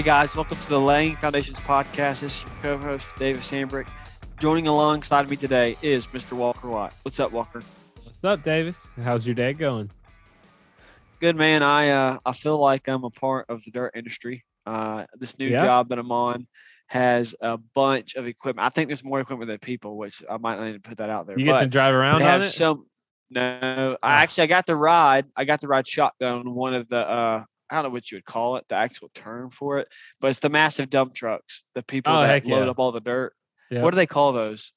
Hey guys, welcome to the Laying Foundations podcast. This is your co-host Davis Hambrick. Joining alongside me today is Mr. Walker Watt. What's up, Walker? What's up, Davis? How's your day going? Good man. I uh, I feel like I'm a part of the dirt industry. Uh, this new Yeah. job that I'm on has a bunch of equipment. I think there's more equipment than people, which I might not need to put that out there. You get to drive around on have it? some. No. I actually I got the ride. I got the ride shotgun. on One of the uh, I don't know what you would call it, the actual term for it, but it's the massive dump trucks, the people Oh, that load yeah. up all the dirt. Yep. What do they call those?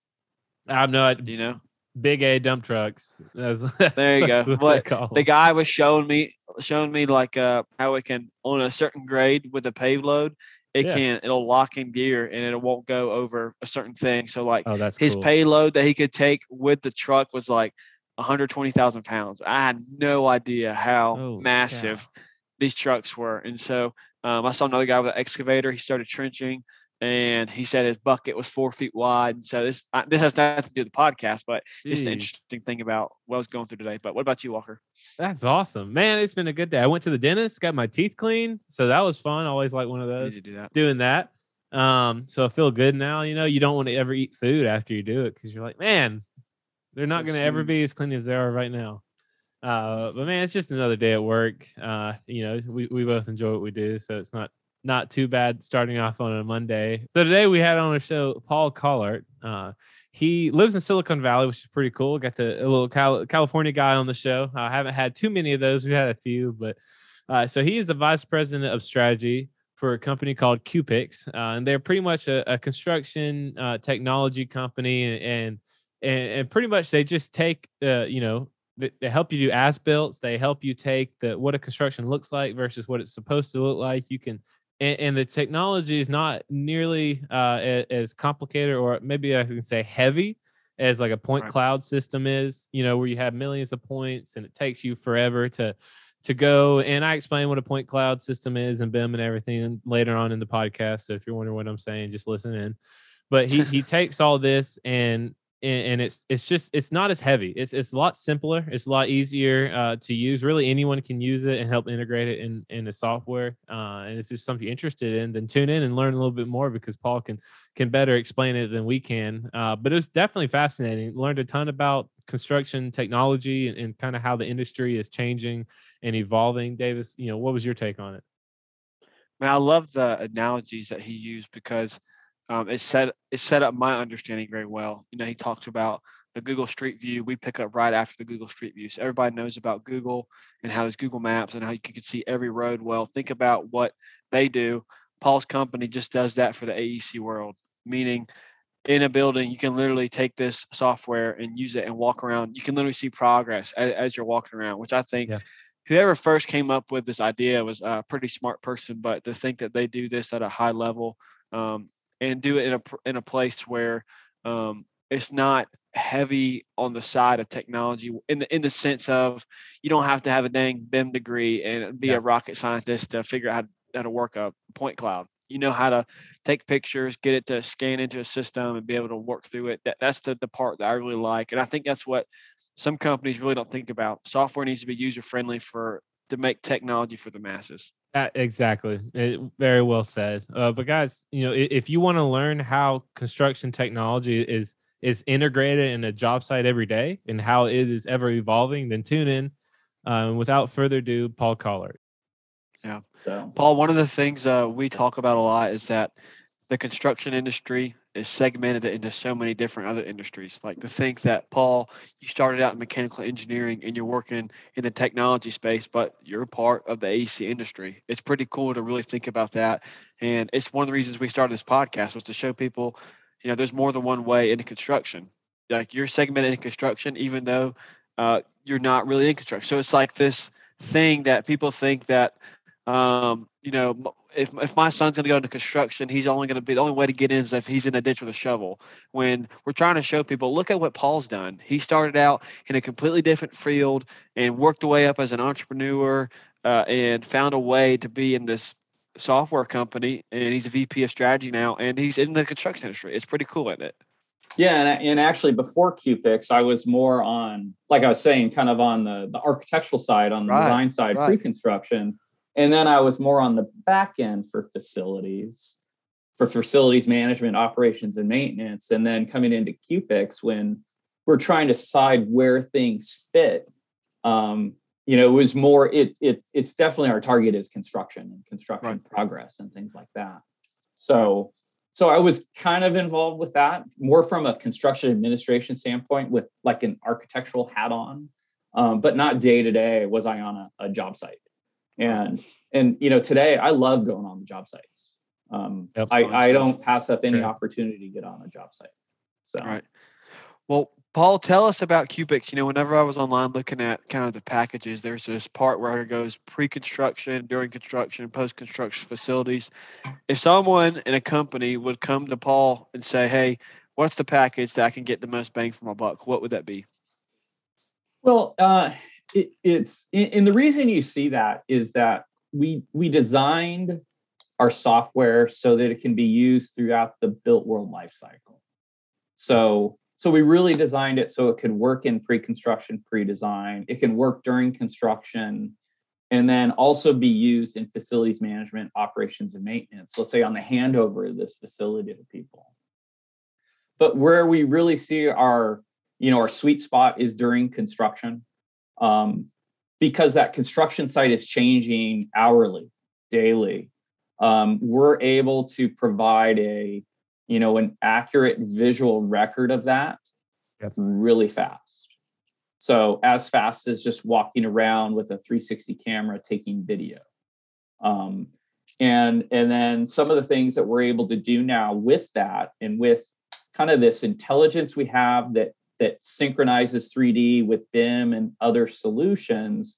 I'm not. Do you know? big A dump trucks. That's, that's, There you go. what But they call the guy was showing me showing me like uh how it can on a certain grade with a pave load it Yeah. can it'll lock in gear and it won't go over a certain thing so like Oh, that's his cool. payload that he could take with the truck was like 120,000 pounds I had no idea how Oh, massive these trucks were and so um, I saw another guy with an excavator he started trenching and he said his bucket was four feet wide and so this I, this has nothing to do with the podcast but just an interesting thing about what I was going through today but what about you Walker That's awesome, man. It's been a good day. I went to the dentist, got my teeth cleaned, so that was fun. I Always like one of those. do that. Doing that, um, so I feel good now. You know, you don't want to ever eat food after you do it because you're like, man, they're not going to ever be as clean as they are right now. Uh, but man, it's just another day at work. Uh, you know, we, we both enjoy what we do, so it's not not too bad starting off on a Monday. So today we had on a show Paul Collart. Uh, he lives in Silicon Valley, which is pretty cool. Got to a little Cal- California guy on the show. I haven't had too many of those. We had a few, but uh, so he is the vice president of strategy for a company called Cupix, uh, and they're pretty much a, a construction uh, technology company, and, and and pretty much they just take uh, you know they, help you do as builts. They help you take the what a construction looks like versus what it's supposed to look like. You can and, and the technology is not nearly uh, as complicated or maybe I can say heavy as like a point Right. cloud system is. You know where you have millions of points and it takes you forever to to go. And I explain what a point cloud system is and BIM and everything later on in the podcast. So if you're wondering what I'm saying, just listen in. But he he takes all this and and, and it's it's just it's not as heavy. It's it's a lot simpler. It's a lot easier uh, to use. Really, anyone can use it and help integrate it in in the software. Uh, and if it's something you're interested in, then tune in and learn a little bit more because Paul can can better explain it than we can. Uh, but it was definitely fascinating. Learned a ton about construction technology and, and kind of how the industry is changing and evolving. Davis, you know, what was your take on it? Man, I love the analogies that he used because um, it set it set up my understanding very well. You know, he talks about the Google Street View. We pick up right after the Google Street View, so everybody knows about Google and how it's Google Maps and how you can see every road. Well, think about what they do. Paul's company just does that for the AEC world, meaning in a building, you can literally take this software and use it and walk around. You can literally see progress as, as you're walking around, which I think Yeah. whoever first came up with this idea was a pretty smart person. But to think that they do this at a high level um, and do it in a in a place where um, it's not heavy on the side of technology in the in the sense of you don't have to have a dang BIM degree and be Yeah. a rocket scientist to figure out how, how to work a point cloud. You know how to take pictures, get it to scan into a system, and be able to work through it. That, that's the, the part that I really like, and I think that's what some companies really don't think about. Software needs to be user friendly for to make technology for the masses. Uh, exactly. It- very well said. Uh, but guys, you know, i- if you want to learn how construction technology is is integrated in a job site every day and how it is ever evolving, then tune in. Um, without further ado, Paul Collart. Yeah, so Paul, one of the things uh, we talk about a lot is that the construction industry is segmented into so many different other industries. Like to think that, Paul, you started out in mechanical engineering and you're working in the technology space, but you're part of the AC industry. It's pretty cool to really think about that. And it's one of the reasons we started this podcast was to show people, you know, there's more than one way into construction. Like you're segmented in construction, even though uh, you're not really in construction. So it's like this thing that people think that um, you know, if if my son's going to go into construction, he's only going to be the only way to get in is if he's in a ditch with a shovel. When we're trying to show people, look at what Paul's done. He started out in a completely different field and worked the way up as an entrepreneur uh, and found a way to be in this software company. And he's a VP of strategy now, and he's in the construction industry. It's pretty cool, isn't it? yeah, and, and actually before Cupix, I was more on, like I was saying, kind of on the, the architectural side, on the Right, design side, right. pre-construction. And then I was more on the back end for facilities, for facilities management, operations, and maintenance. And then coming into Cupix when we're trying to decide where things fit. Um, you know, it was more, it, it it's definitely our target is construction and construction right. progress and things like that. So so I was kind of involved with that more from a construction administration standpoint with like an architectural hat on, um, but not day to day was I on a, a job site and and you know today i love going on the job sites. Um, yep, I, I don't pass up any opportunity to get on a job site so. All right. Well paul tell us about Cupix you know whenever i was online looking at kind of the packages there's this part where it goes pre-construction during construction post-construction facilities. If someone in a company would come to paul and say hey what's the package that i can get the most bang for my buck? What would that be? Well uh, it, it's and the reason you see that is that we we designed our software so that it can be used throughout the built world lifecycle. So so we really designed it so it could work in pre-construction, pre-design. It can work during construction, and then also be used in facilities management, operations, and maintenance. Let's say on the handover of this facility to people. But where we really see our you know our sweet spot is during construction um, because that construction site is changing hourly, daily. Um, we're able to provide a you know an accurate visual record of that yep. really fast. So as fast as just walking around with a 360 camera taking video. Um, and and then some of the things that we're able to do now with that and with kind of this intelligence we have that that synchronizes 3D with BIM and other solutions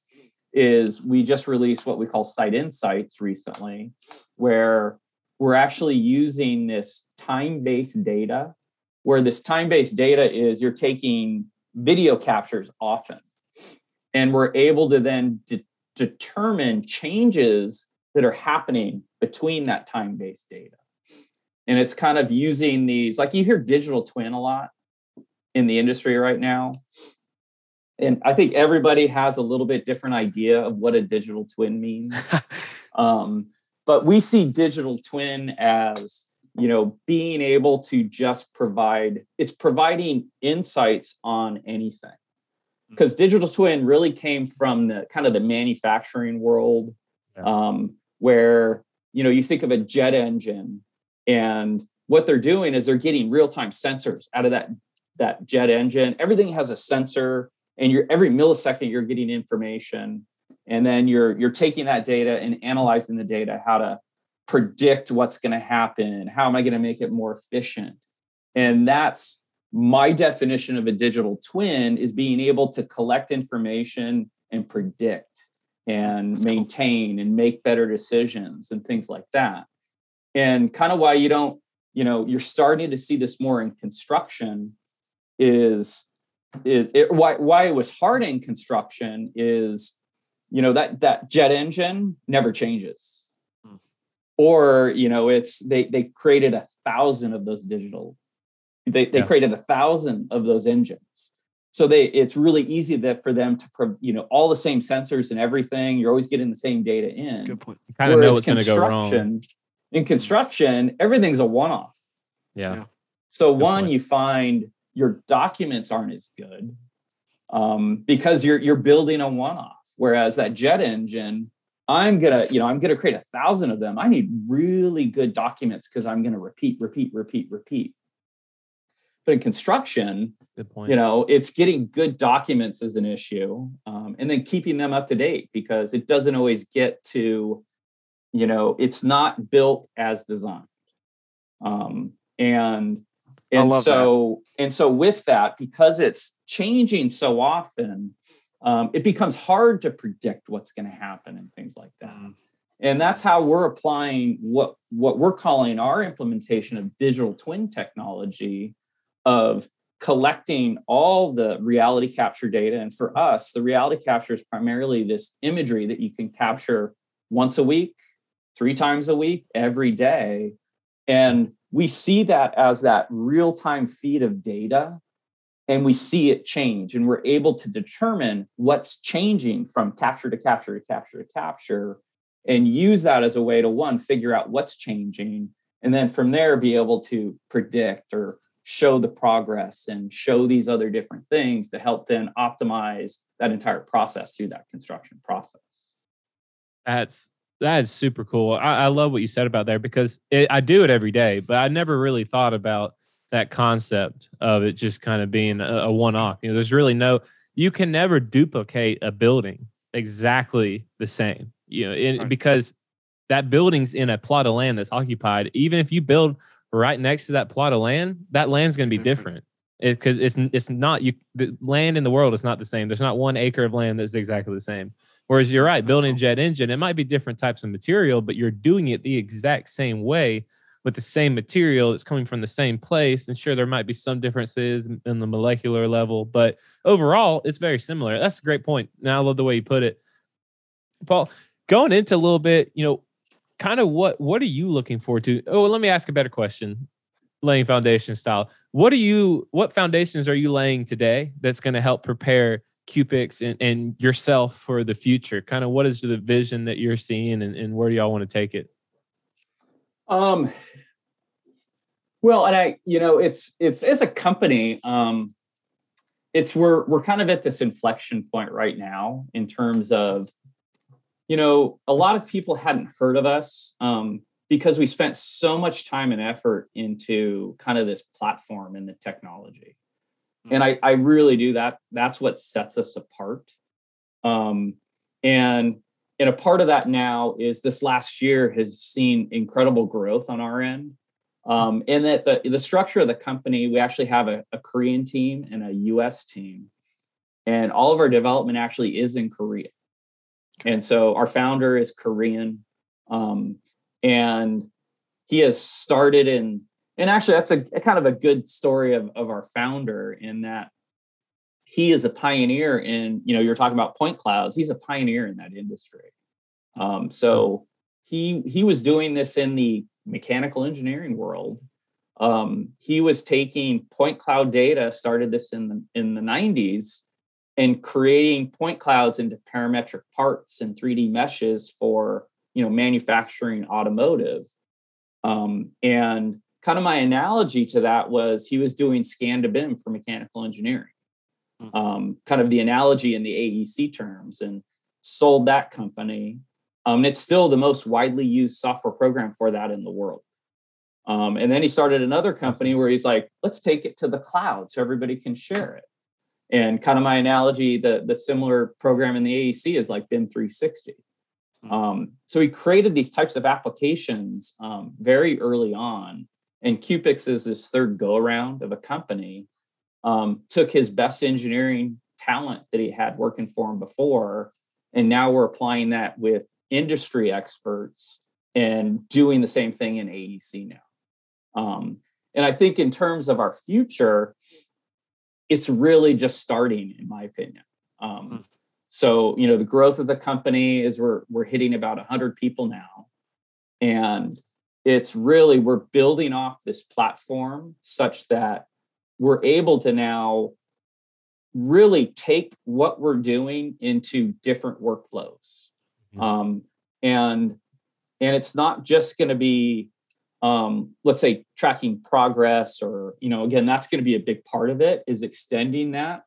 is we just released what we call Site Insights recently, where we're actually using this time based data, where this time based data is you're taking video captures often, and we're able to then de- determine changes that are happening between that time based data. And it's kind of using these, like you hear digital twin a lot in the industry right now. And I think everybody has a little bit different idea of what a digital twin means. um, but we see digital twin as you know being able to just provide it's providing insights on anything because mm. digital twin really came from the kind of the manufacturing world yeah. um, where you know you think of a jet engine and what they're doing is they're getting real-time sensors out of that that jet engine. Everything has a sensor, and you're every millisecond you're getting information, and then you're you're taking that data and analyzing the data, how to predict what's going to happen, how am I going to make it more efficient, and that's my definition of a digital twin is being able to collect information and predict and maintain and make better decisions and things like that. And kind of why you don't, you know, you're starting to see this more in construction is is it, why why it was hard in construction is you know that that jet engine never changes. Hmm. or you know it's they they created a thousand of those digital they they yeah. created a thousand of those engines. So they it's really easy that for them to you know all the same sensors and everything you're always getting the same data in. Good point. You kind of know what's going to go wrong. in construction everything's a one-off. Yeah. So good one point. you find your documents aren't as good um, because you're you're building a one-off. Whereas that jet engine, I'm gonna, you know, I'm gonna create a thousand of them. I need really good documents because I'm gonna repeat, repeat, repeat, repeat. But in construction, good point. you know, it's getting good documents is an issue, um, and then keeping them up to date because it doesn't always get to, you know, it's not built as designed. Um, and and so that. and so with that because it's changing so often um, it becomes hard to predict what's going to happen and things like that mm. and that's how we're applying what what we're calling our implementation of digital twin technology of collecting all the reality capture data and for us the reality capture is primarily this imagery that you can capture once a week three times a week every day and we see that as that real time feed of data and we see it change and we're able to determine what's changing from capture to capture to capture to capture and use that as a way to one figure out what's changing and then from there be able to predict or show the progress and show these other different things to help then optimize that entire process through that construction process. That's that is super cool. I, I love what you said about there because it, i do it every day but i never really thought about that concept of it just kind of being a, a one-off you know there's really no you can never duplicate a building exactly the same you know in, right. because that building's in a plot of land that's occupied. Even if you build right next to that plot of land that land's going to be mm-hmm. different. Because it, it's it's not you the land in the world is not the same. There's not one acre of land that's exactly the same whereas you're right building a jet engine it might be different types of material but you're doing it the exact same way with the same material that's coming from the same place and sure there might be some differences in the molecular level but overall it's very similar that's a great point now i love the way you put it paul going into a little bit, you know, kind of what what are you looking forward to? Oh, let me ask a better question. Laying foundation style. What are you what foundations are you laying today that's going to help prepare Cupix and, and yourself for the future? Kind of what is the vision that you're seeing and, and where do y'all want to take it? Um well, and I, you know, it's it's as a company, um, it's we're we're kind of at this inflection point right now in terms of you know, a lot of people hadn't heard of us um, because we spent so much time and effort into kind of this platform and the technology. And I, I really do that. That's what sets us apart. Um, and and a part of that now is this last year has seen incredible growth on our end. Um, and that the, the structure of the company, we actually have a, a Korean team and a US team. And all of our development actually is in Korea. And so our founder is Korean. Um, and he has started in, and actually that's a, a, kind of a good story of, of our founder in that he is a pioneer in, you know, you're talking about point clouds. He's a pioneer in that industry. Um, so he he was doing this in the mechanical engineering world. Um, he was taking point cloud data, started this in the in the 90s, and creating point clouds into parametric parts and 3D meshes for you know manufacturing automotive. Um, and kind of my analogy to that was he was doing scan to BIM for mechanical engineering. Hmm. Um, kind of the analogy in the AEC terms, and sold that company. Um, it's still the most widely used software program for that in the world. Um, and then he started another company where he's like, let's take it to the cloud so everybody can share it. And kind of my analogy, the, the similar program in the AEC is like BIM 360. Hmm. Um, so he created these types of applications um, very early on. And Cupix is this third go around of a company, um, took his best engineering talent that he had working for him before. And now we're applying that with industry experts and doing the same thing in AEC now. Um, and I think in terms of our future, it's really just starting, in my opinion. Um, hmm. So, you know, the growth of the company is we're we're hitting about 100 people now, and it's really we're building off this platform such that we're able to now really take what we're doing into different workflows, mm-hmm. um, and and it's not just going to be um, let's say tracking progress or you know again that's going to be a big part of it is extending that.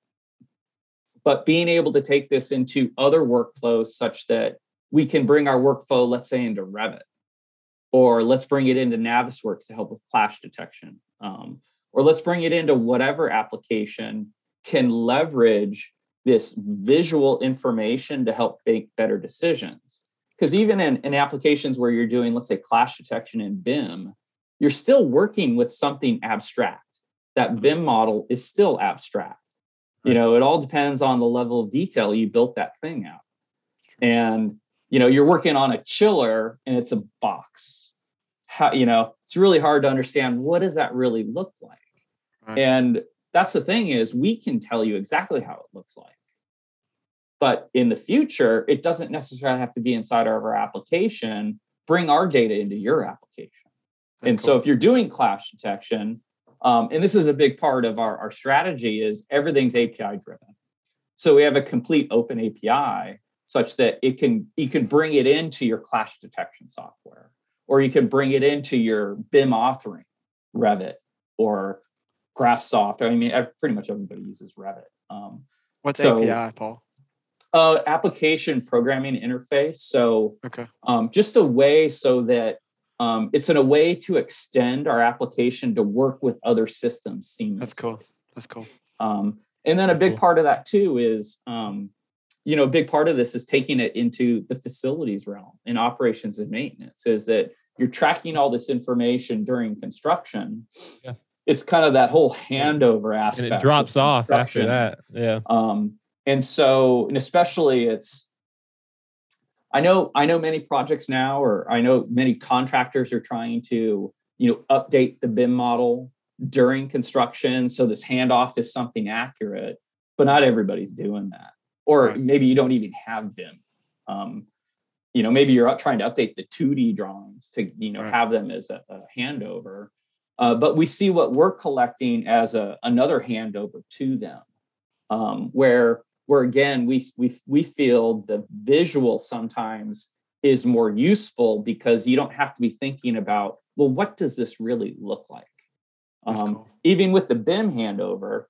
But being able to take this into other workflows such that we can bring our workflow let's say into revit or let's bring it into navisworks to help with clash detection um, or let's bring it into whatever application can leverage this visual information to help make better decisions. Because even in, in applications where you're doing let's say clash detection in bim you're still working with something abstract. That mm-hmm. bim model is still abstract. You know it all depends on the level of detail you built that thing out. And you know you're working on a chiller and it's a box how you know it's really hard to understand what does that really look like right. and that's the thing is we can tell you exactly how it looks like but in the future, it doesn't necessarily have to be inside of our application. Bring our data into your application. That's and cool. so if you're doing clash detection, um, and this is a big part of our, our strategy is everything's API driven. So we have a complete open API such that it can you can bring it into your clash detection software or you can bring it into your BIM authoring, Revit or Graphisoft. I mean, pretty much everybody uses Revit. Um, What's so, API, Paul? Uh, application programming interface. So, okay, um, just a way so that um, it's in a way to extend our application to work with other systems seamlessly. That's cool. That's cool. Um, and then a big cool. part of that too is, um, you know, a big part of this is taking it into the facilities realm in operations and maintenance. Is that you're tracking all this information during construction. Yeah. It's kind of that whole handover aspect. And it drops of off after that. Yeah. Um, and so, and especially it's I know I know many projects now, or I know many contractors are trying to you know update the BIM model during construction, so this handoff is something accurate. But not everybody's doing that, or maybe you don't even have them. Um, you know, maybe you're trying to update the 2D drawings to you know right. have them as a, a handover. Uh, but we see what we're collecting as a another handover to them, um, where where again we we we feel the visual sometimes is more useful because you don't have to be thinking about well what does this really look like um, cool. even with the bim handover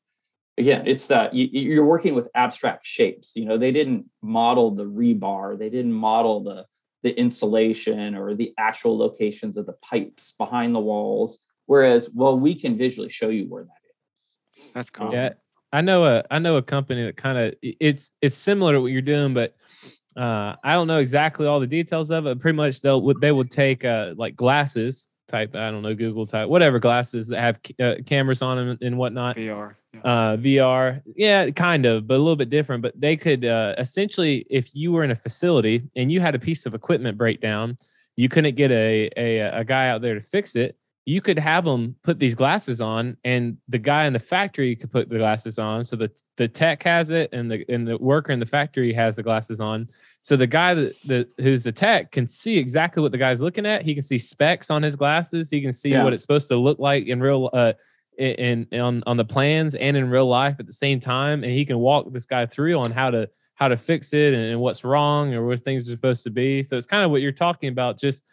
again it's that you, you're working with abstract shapes you know they didn't model the rebar they didn't model the the insulation or the actual locations of the pipes behind the walls whereas well we can visually show you where that is that's cool yeah I know a I know a company that kind of it's it's similar to what you're doing, but uh, I don't know exactly all the details of it. Pretty much they'll they will take uh, like glasses type I don't know Google type whatever glasses that have uh, cameras on them and whatnot. VR. Yeah. Uh, VR, yeah, kind of, but a little bit different. But they could uh, essentially, if you were in a facility and you had a piece of equipment breakdown, you couldn't get a, a a guy out there to fix it you could have them put these glasses on and the guy in the factory could put the glasses on so the, the tech has it and the and the worker in the factory has the glasses on so the guy that, that who's the tech can see exactly what the guy's looking at he can see specs on his glasses he can see yeah. what it's supposed to look like in real uh in, in on on the plans and in real life at the same time and he can walk this guy through on how to how to fix it and, and what's wrong or where things are supposed to be so it's kind of what you're talking about just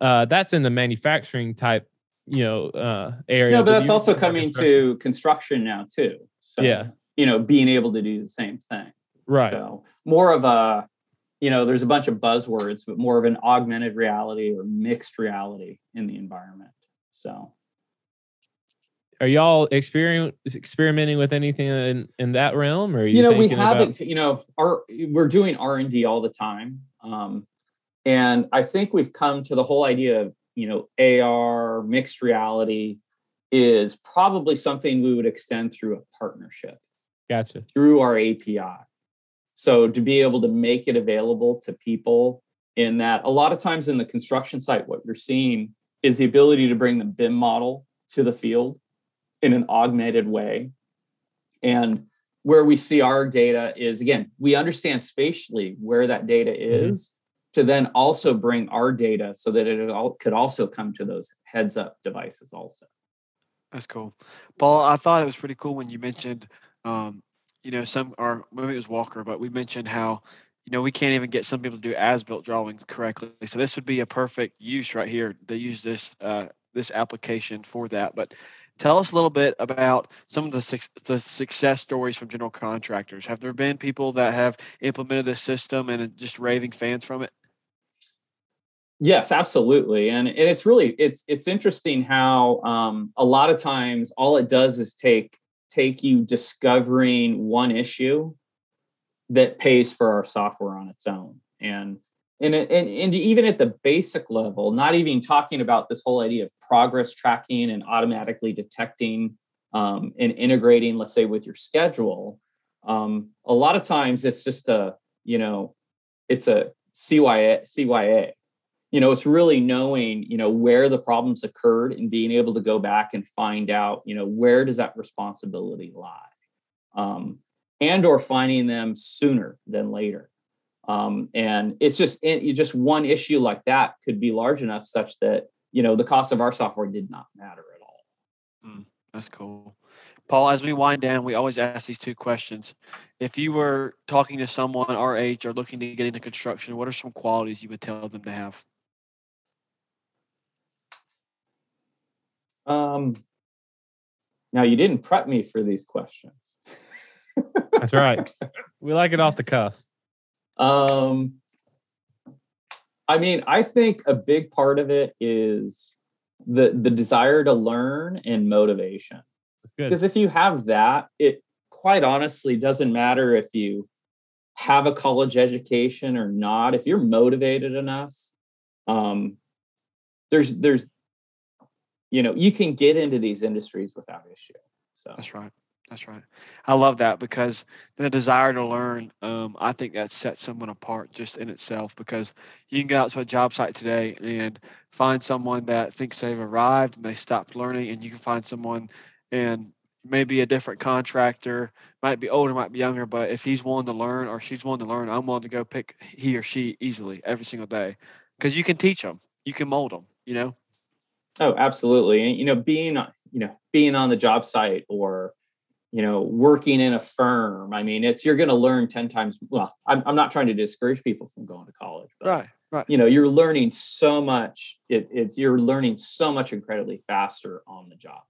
uh, that's in the manufacturing type you know uh area. No, but that's also coming to construction now too. So yeah, you know, being able to do the same thing. Right. So more of a, you know, there's a bunch of buzzwords, but more of an augmented reality or mixed reality in the environment. So are y'all experience experimenting with anything in, in that realm or you, you know we haven't about- you know our we're doing r&d all the time um, and i think we've come to the whole idea of you know, AR, mixed reality is probably something we would extend through a partnership. Gotcha. Through our API. So to be able to make it available to people in that a lot of times in the construction site, what you're seeing is the ability to bring the BIM model to the field in an augmented way. And where we see our data is again, we understand spatially where that data mm-hmm. is, to then also bring our data so that it all could also come to those heads up devices also. That's cool. Paul, I thought it was pretty cool when you mentioned, um, you know, some, or maybe it was Walker, but we mentioned how, you know, we can't even get some people to do as-built drawings correctly. So this would be a perfect use right here. They use this uh, this application for that. But tell us a little bit about some of the the success stories from general contractors. Have there been people that have implemented this system and just raving fans from it? Yes, absolutely, and and it's really it's it's interesting how um, a lot of times all it does is take take you discovering one issue that pays for our software on its own, and and and, and even at the basic level, not even talking about this whole idea of progress tracking and automatically detecting um, and integrating, let's say, with your schedule. Um, a lot of times it's just a you know it's a CYA CYA you know it's really knowing you know where the problems occurred and being able to go back and find out you know where does that responsibility lie um, and or finding them sooner than later um, and it's just it, just one issue like that could be large enough such that you know the cost of our software did not matter at all mm, that's cool Paul, as we wind down, we always ask these two questions. If you were talking to someone our age or looking to get into construction, what are some qualities you would tell them to have? Um, now you didn't prep me for these questions. That's right. We like it off the cuff. Um, I mean, I think a big part of it is the the desire to learn and motivation. Because if you have that, it quite honestly doesn't matter if you have a college education or not. If you're motivated enough, um, there's there's you know you can get into these industries without issue. So that's right. That's right. I love that because the desire to learn, um, I think that sets someone apart just in itself because you can go out to a job site today and find someone that thinks they've arrived and they stopped learning, and you can find someone and maybe a different contractor, might be older, might be younger, but if he's willing to learn or she's willing to learn, I'm willing to go pick he or she easily every single day because you can teach them, you can mold them, you know? Oh, absolutely. And, you know, being, you know, being on the job site or, you know, working in a firm. I mean, it's you're going to learn ten times. Well, I'm, I'm not trying to discourage people from going to college, but, right? Right. You know, you're learning so much. It, it's you're learning so much incredibly faster on the job.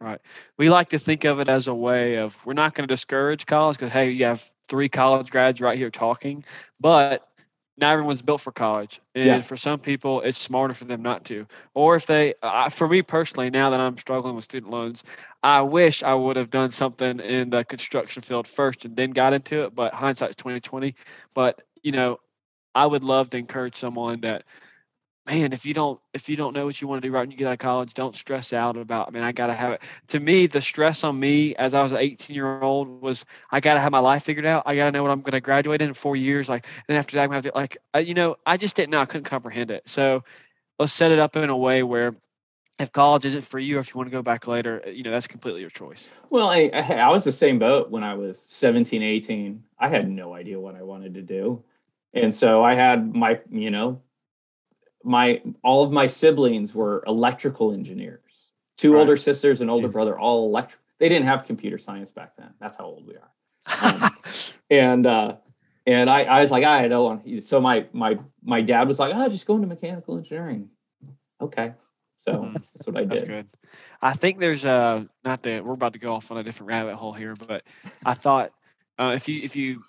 Right. We like to think of it as a way of we're not going to discourage college because hey, you have three college grads right here talking, but not everyone's built for college and yeah. for some people it's smarter for them not to or if they uh, for me personally now that i'm struggling with student loans i wish i would have done something in the construction field first and then got into it but hindsight's 2020 but you know i would love to encourage someone that man, if you don't if you don't know what you want to do right when you get out of college, don't stress out about. I mean, I gotta have it. To me, the stress on me as I was an 18 year old was I gotta have my life figured out. I gotta know what I'm gonna graduate in four years. Like, then after that, I'm gonna have to like, you know, I just didn't know. I couldn't comprehend it. So let's set it up in a way where if college isn't for you, or if you want to go back later, you know, that's completely your choice. Well, I, I was the same boat when I was 17, 18. I had no idea what I wanted to do. And so I had my, you know, my all of my siblings were electrical engineers. Two right. older sisters and older yes. brother, all electric. They didn't have computer science back then. That's how old we are. Um, and uh, and I, I was like, I don't want. So my my my dad was like, oh, just go into mechanical engineering. Okay, so mm-hmm. that's what I did. That's good. I think there's a not that we're about to go off on a different rabbit hole here, but I thought uh, if you if you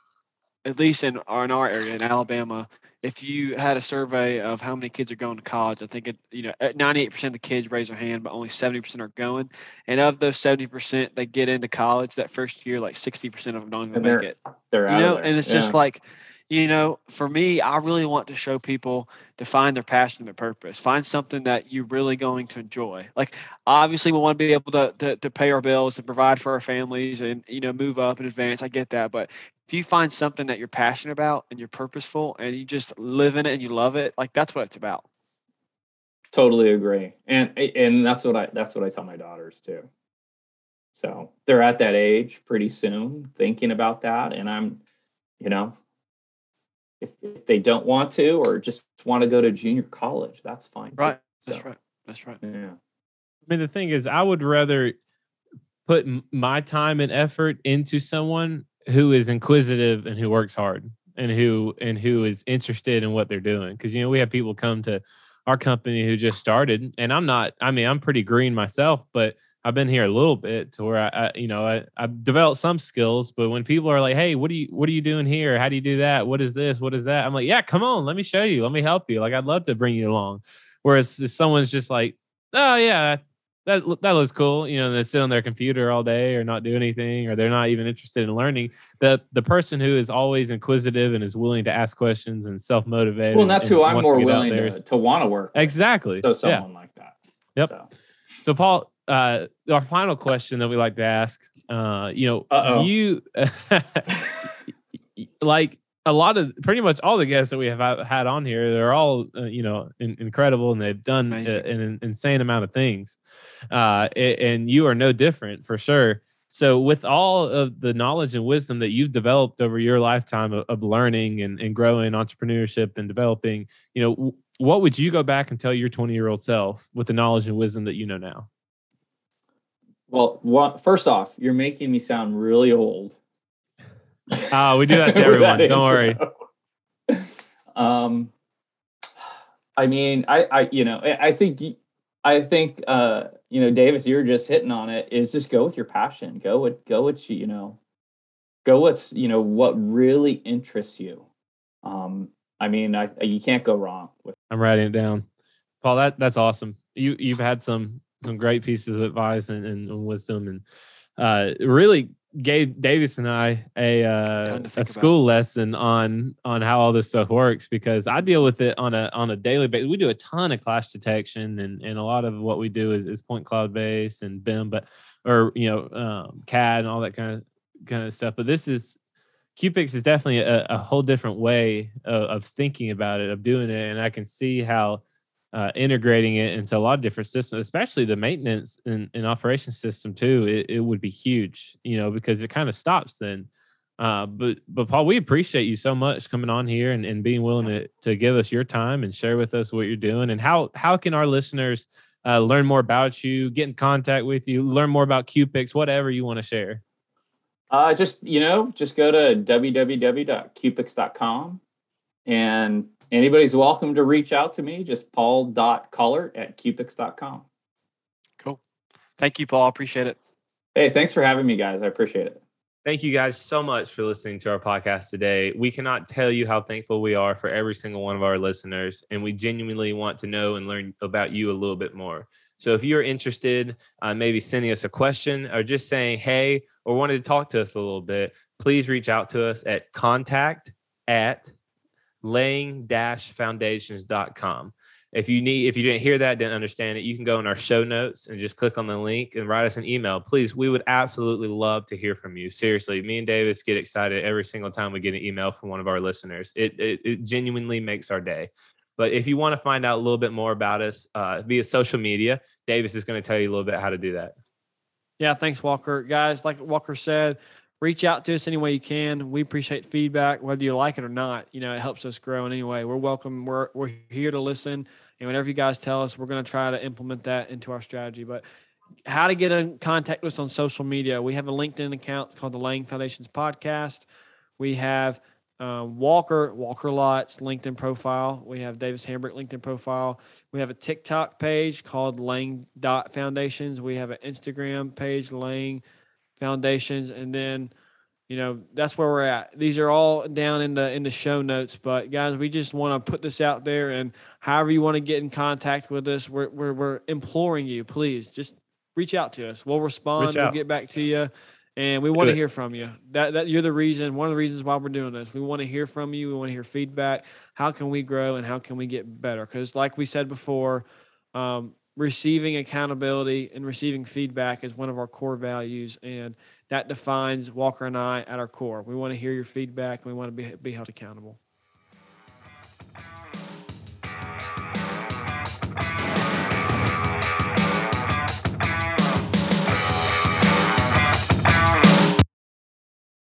at least in our, in our area in Alabama, if you had a survey of how many kids are going to college, I think it, you know, uh, 98% of the kids raise their hand, but only 70% are going. And of those 70% that get into college that first year, like 60% of them don't even make it. They're out you know, and it's yeah. just like, you know, for me, I really want to show people to find their passion and their purpose. Find something that you're really going to enjoy. Like, obviously, we want to be able to, to, to pay our bills, and provide for our families, and you know, move up in advance. I get that, but if you find something that you're passionate about and you're purposeful and you just live in it and you love it, like that's what it's about. Totally agree. And and that's what I that's what I tell my daughters too. So they're at that age pretty soon thinking about that. And I'm, you know, if, if they don't want to or just want to go to junior college, that's fine. Right. So, that's right. That's right. Yeah. I mean, the thing is, I would rather put my time and effort into someone who is inquisitive and who works hard and who and who is interested in what they're doing because you know we have people come to our company who just started and i'm not i mean i'm pretty green myself but i've been here a little bit to where i, I you know I, i've developed some skills but when people are like hey what are you what are you doing here how do you do that what is this what is that i'm like yeah come on let me show you let me help you like i'd love to bring you along whereas if someone's just like oh yeah that that looks cool. You know, they sit on their computer all day or not do anything, or they're not even interested in learning. The the person who is always inquisitive and is willing to ask questions and self motivated. Well, that's who I'm more willing to, to want to work. With. Exactly. So someone yeah. like that. Yep. So, so Paul, uh, our final question that we like to ask, uh, you know, Uh-oh. you like a lot of pretty much all the guests that we have had on here, they're all uh, you know in, incredible and they've done a, an insane amount of things uh, and you are no different for sure. So, with all of the knowledge and wisdom that you've developed over your lifetime of, of learning and, and growing entrepreneurship and developing, you know, what would you go back and tell your 20 year old self with the knowledge and wisdom that you know now? Well, what, first off, you're making me sound really old. Oh, we do that to everyone. Don't worry. Um, I mean, I, I, you know, I, I think, I think, uh, you know, Davis, you're just hitting on it. Is just go with your passion. Go with, go with you. You know, go what's, you know, what really interests you. Um, I mean, I, you can't go wrong with. I'm writing it down, Paul. That that's awesome. You you've had some some great pieces of advice and, and wisdom, and uh, really gave Davis and I a uh, a school about. lesson on on how all this stuff works because I deal with it on a on a daily basis. We do a ton of clash detection, and and a lot of what we do is, is point cloud based and BIM, but or you know um, CAD and all that kind of kind of stuff. But this is Cupix is definitely a, a whole different way of, of, thinking about it, of doing it, and I can see how uh, integrating it into a lot of different systems, especially the maintenance and, and operation system too, it, it, would be huge, you know, because it kind of stops then. Uh, but but Paul, we appreciate you so much coming on here and, and being willing to, to give us your time and share with us what you're doing and how how can our listeners uh, learn more about you, get in contact with you, learn more about Cupix, whatever you want to share. Uh, just you know, just go to www.cupix.com and anybody's welcome to reach out to me. Just paul.collart at cupix.com. Cool. Thank you, Paul. Appreciate it. Hey, thanks for having me, guys. I appreciate it. Thank you guys so much for listening to our podcast today. We cannot tell you how thankful we are for every single one of our listeners, and we genuinely want to know and learn about you a little bit more. So if you're interested, uh, maybe sending us a question or just saying hey or wanted to talk to us a little bit, please reach out to us at contact at laying-foundations.com. If you need, if you didn't hear that, didn't understand it, you can go in our show notes and just click on the link and write us an email. Please, we would absolutely love to hear from you. Seriously, me and Davis get excited every single time we get an email from one of our listeners. It, it, it genuinely makes our day. But if you want to find out a little bit more about us uh, via social media, Davis is going to tell you a little bit how to do that. Yeah, thanks, Walker. Guys, like Walker said, reach out to us any way you can. We appreciate feedback, whether you like it or not. You know, it helps us grow in any way. We're welcome. We're we're here to listen, and whatever you guys tell us, we're going to try to implement that into our strategy. But how to get in contact with us on social media? We have a LinkedIn account called the Laying Foundations Podcast. We have um, Walker Walker Lots LinkedIn profile. We have Davis Hambrick LinkedIn profile. We have a TikTok page called Lang Dot Foundations. We have an Instagram page Laying Foundations, and then you know that's where we're at. These are all down in the in the show notes. But guys, we just want to put this out there, and however you want to get in contact with us, we're we're, we're imploring you, please just reach out to us. We'll respond. We'll get back to you and we want to hear from you. That that you're the reason, one of the reasons why we're doing this. We want to hear from you. We want to hear feedback. How can we grow and how can we get better? Because, like we said before, um, receiving accountability and receiving feedback is one of our core values, and that defines Walker and I at our core. We want to hear your feedback. And we want to be be held accountable.